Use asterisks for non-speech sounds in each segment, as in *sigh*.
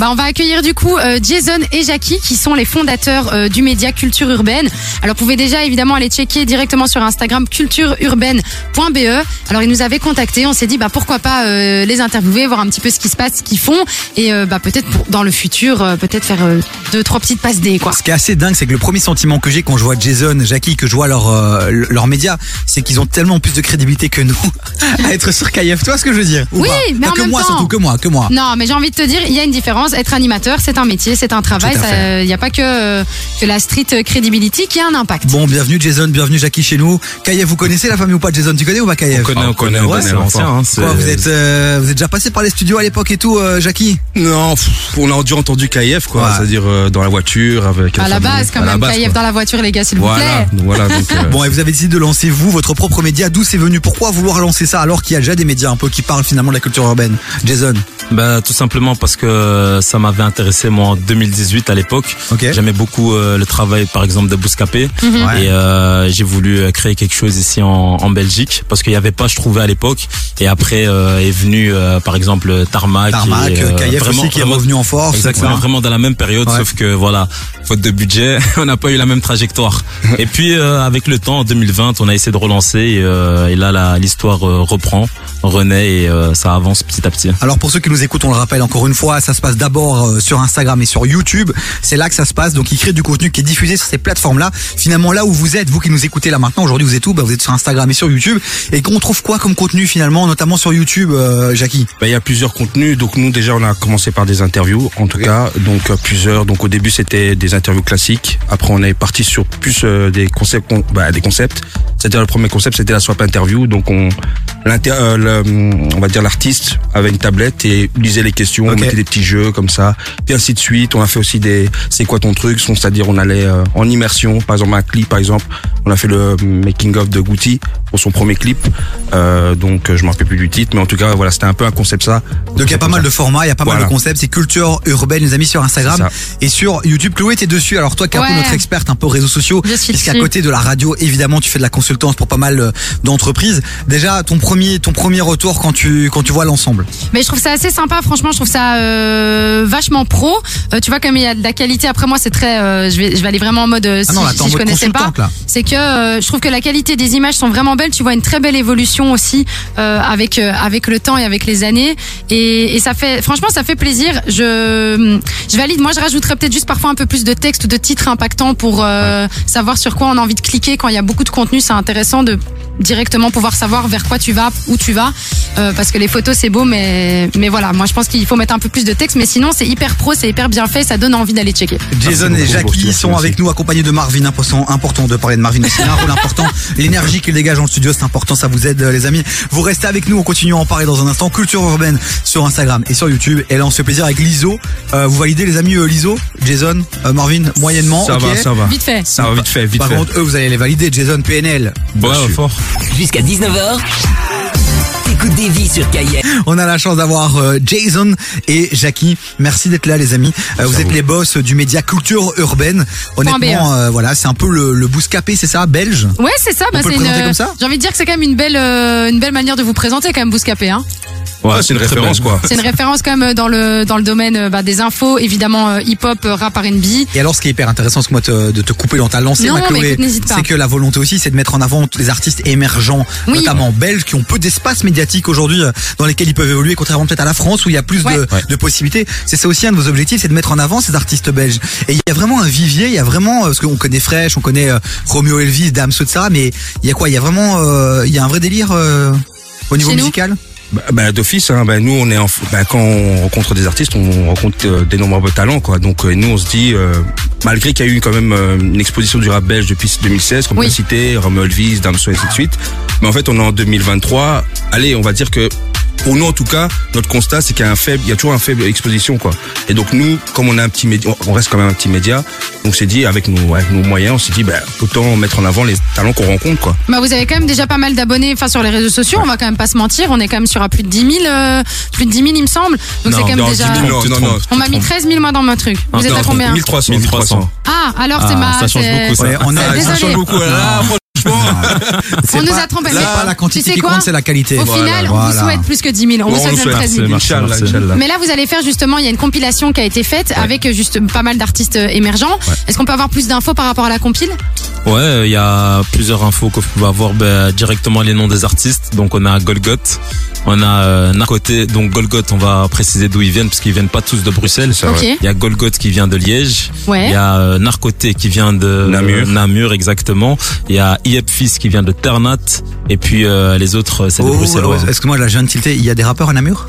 Bah, on va accueillir du coup euh, Jason et Jackie qui sont les fondateurs euh, du média Culture Urbaine. Alors vous pouvez déjà évidemment aller checker directement sur Instagram cultureurbaine.be. Alors ils nous avaient contactés, on s'est dit bah pourquoi pas euh, les interviewer, voir un petit peu ce qui se passe, ce qu'ils font et bah peut-être pour- dans le futur peut-être faire deux trois petites passes D quoi. Ce qui est assez dingue, c'est que le premier sentiment que j'ai quand je vois Jason, Jackie, que je vois leur leurs médias, c'est qu'ils ont tellement plus de crédibilité que nous *laughs* à être sur KF. Tu vois ce que je veux dire? Ou Oui, pas? mais Enfin, en que même moi temps- surtout que moi, que moi. Non, mais j'ai envie de te dire, il y a une différence. Être animateur, c'est un métier, c'est un travail. Il n'y a pas que, euh, que la street credibility qui a un impact. Bon, bienvenue Jason, bienvenue Jackie chez nous. Kayev, vous connaissez la famille ou pas Jason? Tu connais ou pas Kayev? On connaît, on connaît, on Ouais, connaît. c'est l'ancien, hein, vous êtes euh, vous êtes déjà passé par les studios à l'époque et tout, euh, Jackie? Non, pff, on a déjà entendu KF, quoi. Ouais. C'est-à-dire euh, dans la voiture, avec. À la base, quand À la même, quoi. dans la voiture, les gars, s'il vous plaît. voilà. Donc, *laughs* euh, Bon, et vous avez décidé de lancer vous votre propre média. D'où c'est venu? Pourquoi vouloir lancer ça alors qu'il y a déjà des médias un peu qui parlent finalement de la culture urbaine? Jason Bah, tout simplement parce que ça m'avait intéressé moi en 2018 à l'époque. Ok. J'aimais beaucoup euh, le travail par exemple de Bouscapé Mhm. Ouais. et euh, j'ai voulu euh, créer quelque chose ici en, en Belgique parce qu'il n'y avait pas je trouvais à l'époque et après euh, est venu euh, par exemple Tarmac. Tarmac, et, euh, Kayev vraiment- aussi qui est revenu en force. Exactement, vraiment dans la même période, Ouais. sauf que voilà, faute de budget, *laughs* on n'a pas eu la même trajectoire. *laughs* et puis euh, avec le temps, en 2020, on a essayé de relancer et, euh, et là la- l'histoire euh, reprend, renaît et euh, ça avance petit à petit. Alors pour ceux qui nous écoutent, on le rappelle encore une fois, ça se passe d'abord euh, sur Instagram et sur YouTube. C'est là que ça se passe. Donc ils créent du contenu qui est diffusé sur ces plateformes-là. Finalement là où vous êtes, vous qui nous écoutez là maintenant, aujourd'hui vous êtes où? Bah, Vous êtes sur Instagram et sur YouTube. Et qu'on trouve quoi comme contenu finalement, notamment sur YouTube, euh, Jackie? Bah, il y a plusieurs contenus. Donc nous déjà on a commencé par des interviews, en tout cas. Donc plusieurs. Donc au début c'était des interviews classiques. Après on est parti sur plus euh, des concepts, con- bah, des concepts. C'est-à-dire le premier concept c'était la swap interview. Donc on, euh, le- on va dire l'artiste avait une tablette et lisait les questions, Ok. on mettait des petits jeux comme ça, puis ainsi de suite. On a fait aussi des, c'est quoi ton truc, c'est-à-dire on allait euh, en immersion, par exemple un clip, par exemple, on a fait le making of de Gucci pour son premier clip. Euh, donc je me rappelle plus du titre, mais en tout cas voilà, c'était un peu un concept ça. Donc il y a pas mal de formats, il y a pas mal de concepts. C'est culture urbaine, les amis, sur Instagram et sur YouTube. Chloé, t'es dessus. Alors toi, qui es un peu Ouais. notre experte un peu réseaux sociaux, puisqu'à côté de la radio, évidemment, tu fais de la consultance pour pas mal euh, d'entreprises. Déjà, ton premier, ton premier retour quand tu quand tu vois l'ensemble. Mais je trouve ça assez sympa, franchement, je trouve ça euh, vachement pro. Euh, tu vois, comme il y a de la qualité, après moi, c'est très. euh, je, vais, je vais aller vraiment en mode. Ah si non, là, en je mode connaissais pas. C'est que je trouve que la qualité des images sont vraiment belles. Tu vois une très belle évolution aussi avec avec le temps et avec les années. Et, et ça fait, franchement, ça fait plaisir. Je je valide. Moi, je rajouterais peut-être juste parfois un peu plus de texte, de titres impactants pour euh, savoir sur quoi on a envie de cliquer quand il y a beaucoup de contenu. C'est intéressant de directement pouvoir savoir vers quoi tu vas, où tu vas, euh, parce que les photos c'est beau, mais mais voilà, moi je pense qu'il faut mettre un peu plus de texte, mais sinon c'est hyper pro, c'est hyper bien fait, ça donne envie d'aller checker. Jason Merci et Jackie sont merci. avec nous, accompagnés de Marvin. Important, important de parler de Marvin aussi. Un rôle important. *laughs* L'énergie qu'il dégage dans le studio, c'est important. Ça vous aide, euh, les amis. Vous restez avec nous. On continue à en parler dans un instant. Culture urbaine sur Instagram et sur YouTube. Et là, on se fait plaisir avec Liso. Euh, vous validez, les amis, euh, Liso, Jason, euh, Marvin, moyennement. Ça va, ça va. Vite fait. Ça va vite fait, vite Par fait. contre, eux, vous allez les valider. Jason, PNL. Bon, fort. Jusqu'à 19h, t'écoutes des vies sur Kayen. On a la chance d'avoir euh, Jason et Jackie. Merci d'être là, les amis. Euh, vous êtes les boss du média Culture Urbaine. Honnêtement, BE. euh, voilà, c'est un peu le, le bouscapé, c'est ça, belge? Ouais, c'est ça. On bah, peut le c'est présenter une. comme ça? J'ai envie de dire que c'est quand même une belle, euh, une belle manière de vous présenter quand même, Bouscapé. Hein. Ouais, c'est une référence quoi. C'est une référence quand même dans le dans le domaine euh, bah, des infos, évidemment euh, hip-hop, euh, rap, R&B. Et alors, ce qui est hyper intéressant, c'est que moi te- de te couper dans ta lancée, Non, ma Chloé, c'est que la volonté aussi, c'est de mettre en avant tous les artistes émergents, Oui. notamment belges, qui ont peu d'espace médiatique aujourd'hui, euh, dans lesquels ils peuvent évoluer, contrairement peut-être à la France où il y a plus Ouais. de, de possibilités. C'est ça aussi un de vos objectifs, c'est de mettre en avant ces artistes belges. Et il y a vraiment un vivier, il y a vraiment, euh, parce qu'on connaît Fresh, on connaît euh, Romeo Elvis, Damso, etc. Mais il y a quoi? Il y a vraiment, euh, il y a un vrai délire euh, au niveau Chez nous musical? Bah, bah, d'office, hein, bah, nous on est en, bah, quand on rencontre des artistes, on rencontre euh, d'énormes talents quoi. Donc euh, nous on se dit, euh, malgré qu'il y a eu quand même euh, une exposition du rap belge depuis 2016, comme Oui. cité, Romeo Elvis, Damso et ainsi de suite. Mais en fait on est en 2023. Allez, on va dire que pour nous en tout cas, notre constat c'est qu'il y a un faible, il y a toujours un faible exposition quoi. Et donc nous, comme on a un petit média, on reste quand même un petit média, on s'est dit avec nos, avec nos moyens, on s'est dit, bah, autant mettre en avant les talents qu'on rencontre quoi. Bah, vous avez quand même déjà pas mal d'abonnés enfin sur les réseaux sociaux, on va quand même pas se mentir, on est quand même sur à plus de 10 000, euh, plus de 10 000 il me semble. Donc c'est quand même Non, déjà. 10 000, non, non. On m'a mis 13 000 moi dans mon truc. Vous Ah, êtes à combien 1300, 1300. 1300. Ah, alors c'est Ah, ma. ça change c'est- beaucoup, ça. Ouais, on a. Ça change beaucoup. là. Là, franchement, *laughs* On nous a trompé. C'est mais pas la quantité tu sais qui quoi compte, c'est la qualité. Au final, on vous souhaite plus que 10 000. On vous souhaite nous même souhaite 13 000. Inch'Allah, Merci. Inch'Allah. Mais là, vous allez faire justement, il y a une compilation qui a été faite avec euh, juste pas mal d'artistes euh, émergents. Est-ce qu'on peut avoir plus d'infos par rapport à la compile? Ouais, il y a plusieurs infos que vous pouvez avoir ben, directement les noms des artistes. Donc on a Golgoth, on a euh, Narcoté. Donc Golgoth, on va préciser d'où ils viennent parce qu'ils viennent pas tous de Bruxelles. Il y a Golgoth qui vient de Liège. Ouais. Il y a euh, Narcoté qui vient de Namur. euh, Namur exactement. Il y a Iep Fils qui vient de Ternat. Et puis euh, les autres, c'est des Oh, Bruxellois. ouais, Excuse-moi, de tilter. Il y a des rappeurs à Namur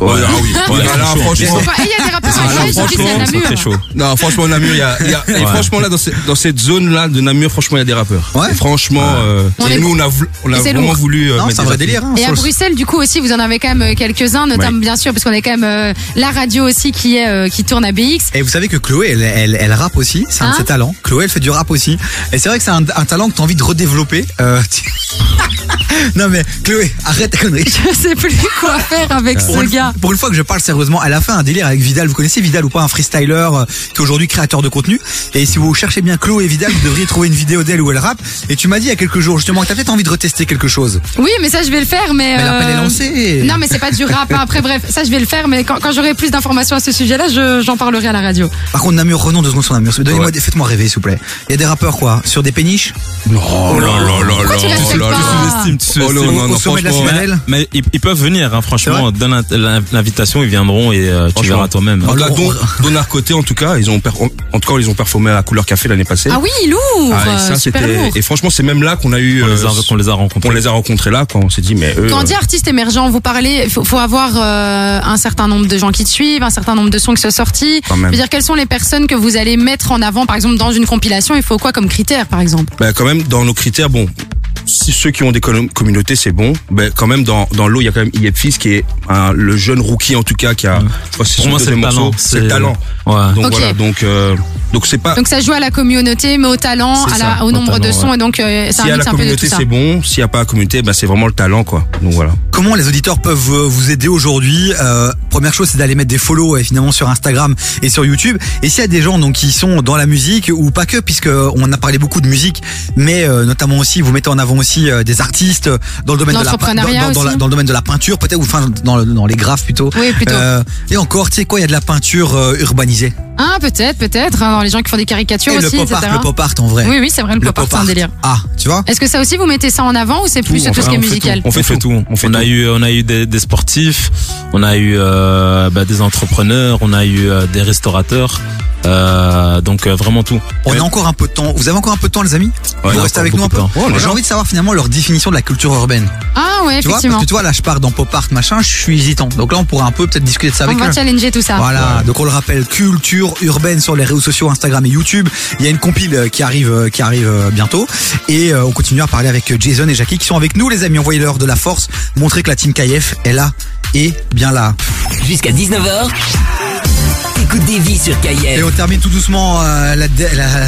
Ouais, ah oui. *laughs* Ouais, là, là, franchement, il y a des rappeurs Ah, à là, franchement, de c'est la très chaud. Non, franchement, Namur, il y a, il y a- et franchement, là, dans, ce- dans cette zone-là de Namur, franchement, il y a des rappeurs. Ouais. Et franchement, euh, On et nous, on a, voulu- on a vraiment lourd. voulu. euh, Non, mettre c'est un vrai délire. hein, Et à le- Bruxelles, du coup aussi, vous en avez quand même euh, quelques-uns, notamment bien sûr, parce qu'on est quand même euh, la radio aussi qui est euh, qui tourne à BX. Et vous savez que Chloé, elle, elle, elle rappe aussi, c'est un de Hein ses talents. Chloé, elle fait du rap aussi. Et c'est vrai que c'est un, un talent que tu as envie de redévelopper. *laughs* Non mais Chloé, arrête ta connerie. Je sais plus *laughs* quoi faire avec Pour ce une, gars. pour une fois que je parle sérieusement, elle a fait un délire avec Vidal. Vous connaissez Vidal ou pas Un freestyler euh, qui est aujourd'hui créateur de contenu. Et si vous cherchez bien Chloé Vidal, vous devriez trouver une vidéo d'elle où elle rappe. Et tu m'as dit il y a quelques jours justement que t'as peut-être envie de retester quelque chose. Oui, mais ça je vais le faire, mais. Mais l'appel est euh, lancé. Non, mais c'est pas du rap. hein. Après, bref, ça je vais le faire, mais quand, quand j'aurai plus d'informations à ce sujet-là, je- j'en parlerai à la radio. Par contre, Namur, revenons deux secondes sur Namur. Donnez-moi, Ouais. des- faites-moi rêver, s'il vous plaît. Il y a des rappeurs quoi Sur des péniches? Oh là là là Pourquoi tu là pas là. Tu sous-estimes, tu Oh, sous-estimes. non, non, Au sommet de la franchement, citadelle Mais ils, ils peuvent venir, hein, franchement. Donne l'invitation, ils viendront et euh, tu verras toi-même. En tout cas, Alors, dont, on- dont Narcoté, en tout cas, ils ont, per- en tout cas, ils ont performé à la couleur café l'année passée. Ah oui, lourd Ah, et ça, euh, Super c'était, lourd et franchement, c'est même là qu'on a eu, On les a, euh, qu'on les a rencontrés. on les a rencontrés là, quand on s'est dit, mais eux, Quand on dit artiste émergent, vous parlez, faut, faut avoir euh, un certain nombre de gens qui te suivent, un certain nombre de sons qui sont sortis. Quand Je veux dire, quelles sont les personnes que vous allez mettre en avant, par exemple, dans une compilation Il faut quoi comme critère, par exemple? Ben, quand même, dans nos critères, bon, ceux qui ont des com- communautés, c'est bon. Ben, quand même, dans, dans l'eau, il y a quand même Iep Fils qui est un- le jeune rookie, en tout cas, qui a, je crois Pour moi, c'est le talent. morceau. C'est le talent. Ouais. Donc Ok. voilà, donc, euh, donc c'est pas, Donc ça joue à la communauté, mais au talent, à la, ça, au au nombre de talent, sons, et donc euh, c'est s'il y un a mix la un peu de tout communauté, ça. c'est bon. S'il n'y a pas la communauté, ben, c'est vraiment le talent, quoi. Donc voilà. Comment les auditeurs peuvent euh, vous aider aujourd'hui Euh, Première chose, c'est d'aller mettre des follow évidemment sur Instagram et sur YouTube. Et s'il y a des gens donc qui sont dans la musique ou pas que, puisque on a parlé beaucoup de musique, mais euh, notamment aussi vous mettez en avant aussi euh, des artistes dans le domaine de la dans, la- le domaine de la peinture peut-être ou enfin dans, dans les graphes plutôt. Oui, plutôt. Euh, et encore, tu sais quoi, il y a de la peinture euh, urbanisée. Ah, peut-être, peut-être. hein, les gens qui font des caricatures et aussi, le pop art, etc. le pop art en vrai. Oui, oui, c'est vrai, le, Le pop art, c'est un délire. Ah, tu vois Est-ce que ça aussi vous mettez ça en avant ou c'est plus Tout, tout, on ce qui est on musical On fait tout. On fait on a eu, on a eu des, des sportifs, on a eu euh, bah, des entrepreneurs, on a eu euh, des restaurateurs, euh, donc euh, vraiment tout. On a encore un peu de temps. Vous avez encore un peu de temps, les amis Ouais, Vous on restez avec nous un peu J'ai envie de savoir finalement leur définition de la culture urbaine. Ah ouais, Tu vois, parce effectivement. que tu vois, là, je pars dans pop art, machin, je suis hésitant. Donc là, on pourrait un peu peut-être discuter de ça On avec va eux. challenger tout ça. Voilà, donc on le rappelle, culture urbaine sur les réseaux sociaux Instagram et YouTube. Il y a une compile euh, qui arrive, euh, qui arrive euh, bientôt, et on continue à parler avec Jason et Jackie qui sont avec nous, les amis. Envoyez-leur de la force, montrez que la team KF est là et bien là. Jusqu'à 19h. Des vies sur Et KF. on termine tout doucement euh, la, dé- la, la-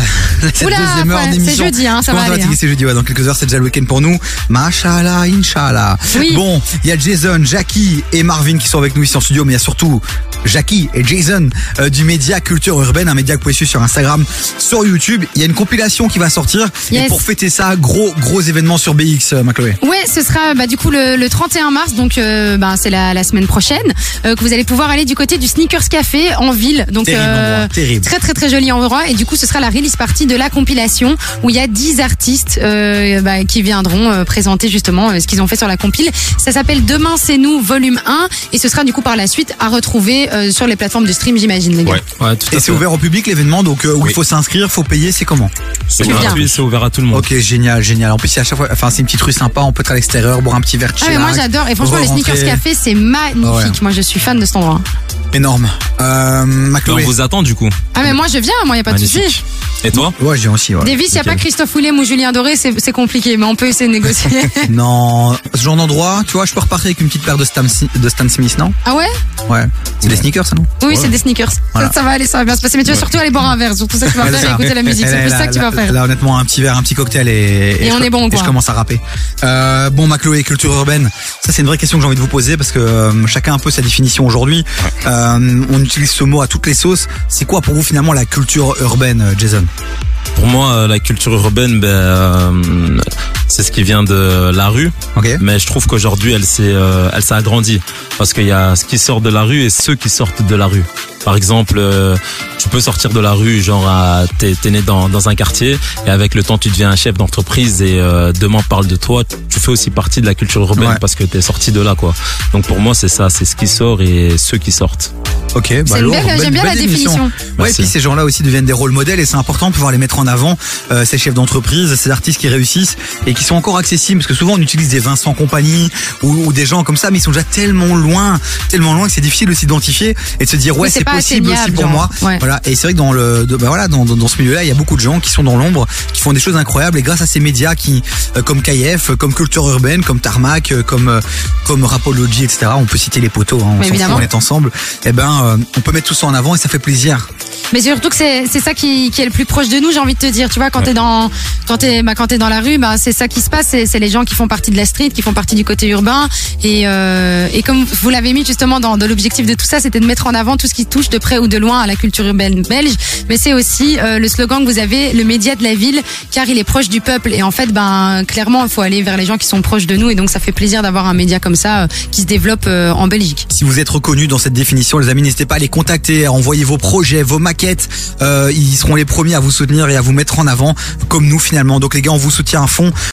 cette Oula, deuxième heure ouais, d'émission. c'est jeudi, hein, ça Je va commence à aller, fatiguer, hein. C'est jeudi, ouais, dans quelques heures, c'est déjà le week-end pour nous. Mashallah, Inch'Allah. Oui. Bon, il y a Jason, Jackie et Marvin qui sont avec nous ici en studio, mais il y a surtout Jackie et Jason euh, du média Culture Urbaine, un média que vous pouvez suivre sur Instagram, sur YouTube. Il y a une compilation qui va sortir. Et Yes. pour fêter ça, gros, gros événement sur BX, euh, ma Chloé. Ouais, ce sera bah, du coup le, le 31 mars, donc euh, bah, c'est la, la semaine prochaine, euh, que vous allez pouvoir aller du côté du Sneakers Café en ville. Donc Terrible endroit, terrible. très très très joli endroit. Et du coup, ce sera la release partie de la compilation où il y a 10 artistes euh, bah, qui viendront euh, présenter justement euh, ce qu'ils ont fait sur la compile. Ça s'appelle Demain c'est nous volume 1 et ce sera du coup par la suite à retrouver euh, sur les plateformes de stream, j'imagine les gars. Ouais. Ouais, tout à Et fait. c'est ouvert au public l'événement, donc euh, où il faut s'inscrire, faut payer, c'est comment? C'est gratuit, c'est ouvert à tout le monde. Ok, génial, génial. En plus, c'est à chaque fois, enfin, c'est une petite rue sympa, on peut être à l'extérieur, boire un petit verre de Ah mais moi j'adore et franchement les. Sneakers Café c'est magnifique. Ouais. Moi je suis fan de cet endroit. Énorme. Euh, ma Mais Chloé. on vous attend du coup. Ah mais moi je viens, moi y a pas de souci. Magnifique. Et toi Ouais, je viens aussi, ouais. Davis, n'y a Nickel. pas Christophe Willem ou Julien Doré, c'est c'est compliqué, mais on peut essayer de négocier. *laughs* Non, ce genre d'endroit, tu vois, je peux repartir avec une petite paire de Stan, de Stan Smith, non ah ouais Ouais. C'est des sneakers, ça, non Oui, c'est des sneakers. Voilà. Ça, ça va aller, ça va bien se passer. Mais tu vas surtout aller boire un verre, surtout ça que tu vas Ouais, faire et ça. écouter la musique. Et C'est là, plus ça que tu vas là, faire. Là, honnêtement, un petit verre, un petit cocktail et, Et je- on est bon, Et quoi. je commence à rapper. Euh, bon, ma Chloé, culture urbaine. Ça, c'est une vraie question que j'ai envie de vous poser parce que euh, chacun a un peu sa définition aujourd'hui. Euh, on utilise ce mot à toutes les sauces. C'est quoi pour vous finalement la culture urbaine, euh, Jason? Pour moi, euh, la culture urbaine, ben, euh, c'est ce qui vient de la rue. Mais je trouve qu'aujourd'hui, elle s'est, euh, elle s'est agrandie parce qu'il y a ce qui sort de la rue et ceux qui sortent de la rue. Par exemple, euh, tu peux sortir de la rue, genre à- t'es, t'es né dans, dans un quartier et avec le temps tu deviens un chef d'entreprise et euh, demain on parle de toi. Tu fais aussi partie de la culture urbaine Ouais. parce que t'es sorti de là, quoi. Donc pour moi c'est ça, c'est ce qui sort et ceux qui sortent. Ok, bah C'est lourd, belle, j'aime bien la définition. définition. Ouais, et puis ces gens-là aussi deviennent des rôles modèles et c'est important de pouvoir les mettre en avant, euh, ces chefs d'entreprise, ces artistes qui réussissent et qui sont encore accessibles parce que souvent on utilise des Vincent Compagnie ou, ou des gens comme ça mais ils sont déjà tellement loin, tellement loin que c'est difficile de s'identifier et de se dire ouais c'est possible aussi pour genre. moi. Ouais. Voilà et c'est vrai que dans le de- bah voilà dans, dans, dans ce milieu-là il y a beaucoup de gens qui sont dans l'ombre, qui font des choses incroyables et grâce à ces médias qui euh, comme KF, comme Culture Urbaine, comme Tarmac, euh, comme euh, comme Rapology etc. On peut citer les poteaux, hein, on s'en fout, on est ensemble. Et ben euh, on peut mettre tout ça en avant et ça fait plaisir. Mais surtout que c'est c'est ça qui, qui est le plus proche de nous, j'ai envie de te dire. Tu vois, quand t'es dans quand t'es bah, quand t'es dans la rue, bah c'est ça qui se passe. C'est c'est les gens qui font partie de la street, qui font partie du côté urbain. Et euh, et comme vous l'avez mis justement dans, dans l'objectif de tout ça, c'était de mettre en avant tout ce qui touche de près ou de loin à la culture urbaine belge. Mais c'est aussi euh, le slogan que vous avez, le média de la ville, car il est proche du peuple. Et en fait, ben clairement, il faut aller vers les gens qui sont proches de nous. Et donc ça fait plaisir d'avoir un média comme ça euh, qui se développe euh, en Belgique. Si vous êtes reconnu dans cette définition, les amis, n'hésitez pas à les contacter, à envoyer vos projets, vos maquettes. Euh, ils seront les premiers à vous soutenir et à vous mettre en avant, comme nous finalement. Donc les gars, on vous soutient à fond.